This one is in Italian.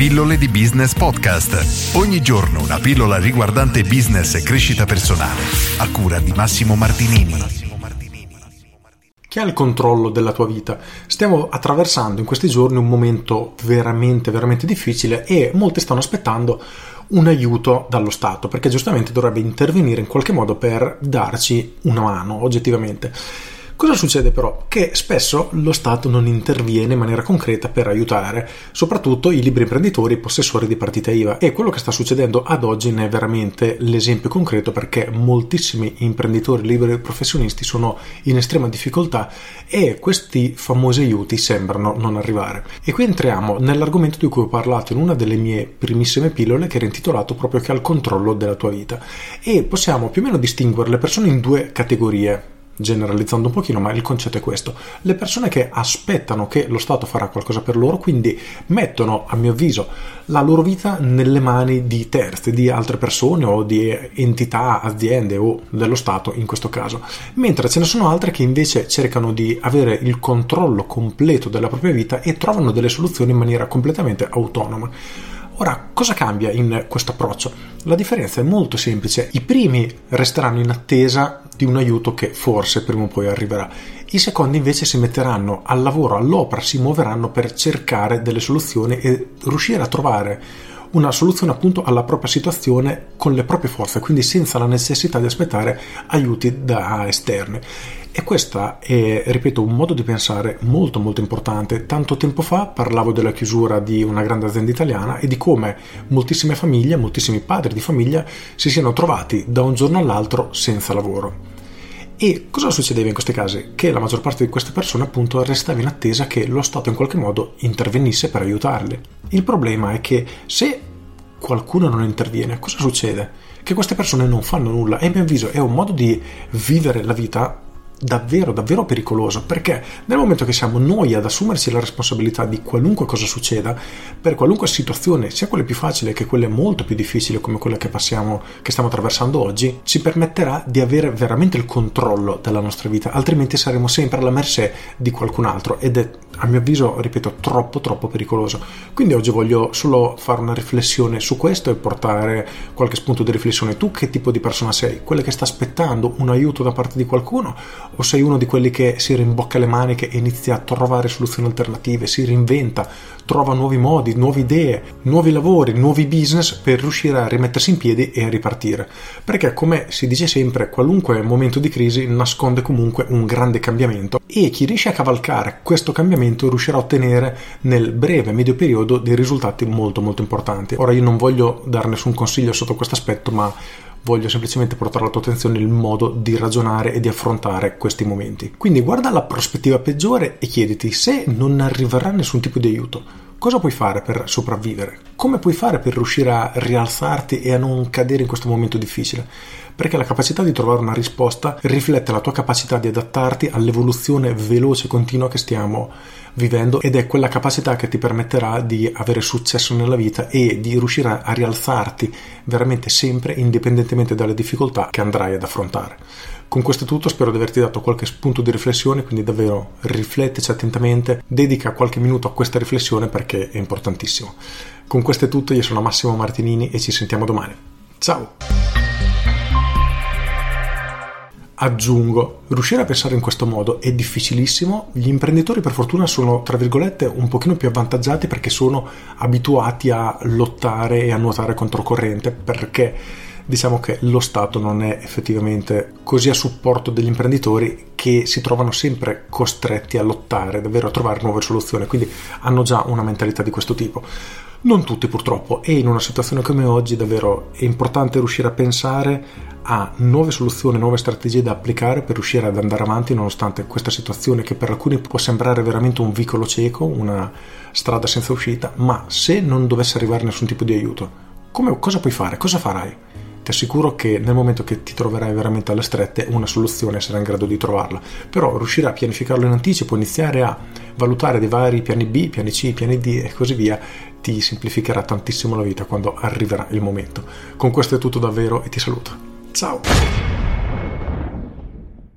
Pillole di Business Podcast. Ogni giorno una pillola riguardante business e crescita personale. A cura di Massimo Martinini. Chi ha il controllo della tua vita? Stiamo attraversando in questi giorni un momento veramente, veramente difficile e molti stanno aspettando un aiuto dallo Stato perché giustamente dovrebbe intervenire in qualche modo per darci una mano oggettivamente. Cosa succede però? Che spesso lo Stato non interviene in maniera concreta per aiutare, soprattutto i libri imprenditori possessori di partita IVA e quello che sta succedendo ad oggi ne è veramente l'esempio concreto perché moltissimi imprenditori liberi professionisti sono in estrema difficoltà e questi famosi aiuti sembrano non arrivare. E qui entriamo nell'argomento di cui ho parlato in una delle mie primissime pillole che era intitolato proprio che al controllo della tua vita e possiamo più o meno distinguere le persone in due categorie generalizzando un pochino, ma il concetto è questo. Le persone che aspettano che lo Stato farà qualcosa per loro, quindi mettono, a mio avviso, la loro vita nelle mani di terzi, di altre persone o di entità, aziende o dello Stato in questo caso. Mentre ce ne sono altre che invece cercano di avere il controllo completo della propria vita e trovano delle soluzioni in maniera completamente autonoma. Ora, cosa cambia in questo approccio? La differenza è molto semplice. I primi resteranno in attesa di un aiuto che forse prima o poi arriverà. I secondi invece si metteranno al lavoro, all'opera, si muoveranno per cercare delle soluzioni e riuscire a trovare una soluzione appunto alla propria situazione con le proprie forze, quindi senza la necessità di aspettare aiuti da esterni. E questo è, ripeto, un modo di pensare molto molto importante. Tanto tempo fa parlavo della chiusura di una grande azienda italiana e di come moltissime famiglie, moltissimi padri di famiglia si siano trovati da un giorno all'altro senza lavoro. E cosa succedeva in questi casi? Che la maggior parte di queste persone appunto restava in attesa che lo Stato in qualche modo intervenisse per aiutarle. Il problema è che se qualcuno non interviene, cosa succede? Che queste persone non fanno nulla e a mio avviso è un modo di vivere la vita davvero, davvero pericoloso, perché nel momento che siamo noi ad assumerci la responsabilità di qualunque cosa succeda, per qualunque situazione, sia quelle più facili che quelle molto più difficili come quella che passiamo, che stiamo attraversando oggi, ci permetterà di avere veramente il controllo della nostra vita, altrimenti saremo sempre alla mercé di qualcun altro. Ed è a mio avviso, ripeto, troppo troppo pericoloso. Quindi oggi voglio solo fare una riflessione su questo e portare qualche spunto di riflessione. Tu che tipo di persona sei? Quella che sta aspettando un aiuto da parte di qualcuno o sei uno di quelli che si rimbocca le maniche e inizia a trovare soluzioni alternative, si reinventa, trova nuovi modi, nuove idee, nuovi lavori, nuovi business per riuscire a rimettersi in piedi e a ripartire. Perché come si dice sempre, qualunque momento di crisi nasconde comunque un grande cambiamento e chi riesce a cavalcare questo cambiamento riuscirà a ottenere nel breve medio periodo dei risultati molto molto importanti. Ora io non voglio dare nessun consiglio sotto questo aspetto, ma voglio semplicemente portare alla tua attenzione il modo di ragionare e di affrontare questi momenti. Quindi guarda la prospettiva peggiore e chiediti se non arriverà nessun tipo di aiuto. Cosa puoi fare per sopravvivere? Come puoi fare per riuscire a rialzarti e a non cadere in questo momento difficile? Perché la capacità di trovare una risposta riflette la tua capacità di adattarti all'evoluzione veloce e continua che stiamo vivendo ed è quella capacità che ti permetterà di avere successo nella vita e di riuscire a rialzarti veramente sempre indipendentemente dalle difficoltà che andrai ad affrontare. Con questo è tutto, spero di averti dato qualche spunto di riflessione, quindi davvero riflettici attentamente, dedica qualche minuto a questa riflessione perché è importantissimo. Con questo è tutto, io sono Massimo Martinini e ci sentiamo domani. Ciao! Aggiungo, riuscire a pensare in questo modo è difficilissimo, gli imprenditori per fortuna sono tra virgolette un pochino più avvantaggiati perché sono abituati a lottare e a nuotare controcorrente perché diciamo che lo Stato non è effettivamente così a supporto degli imprenditori che si trovano sempre costretti a lottare, davvero a trovare nuove soluzioni, quindi hanno già una mentalità di questo tipo. Non tutti purtroppo e in una situazione come oggi davvero è importante riuscire a pensare a nuove soluzioni, nuove strategie da applicare per riuscire ad andare avanti nonostante questa situazione che per alcuni può sembrare veramente un vicolo cieco, una strada senza uscita, ma se non dovesse arrivare nessun tipo di aiuto, come, cosa puoi fare? Cosa farai? Ti assicuro che nel momento che ti troverai veramente alle strette una soluzione sarai in grado di trovarla. Però riuscire a pianificarlo in anticipo iniziare a valutare dei vari piani B, piani C, piani D e così via ti semplificherà tantissimo la vita quando arriverà il momento. Con questo è tutto davvero e ti saluto. Ciao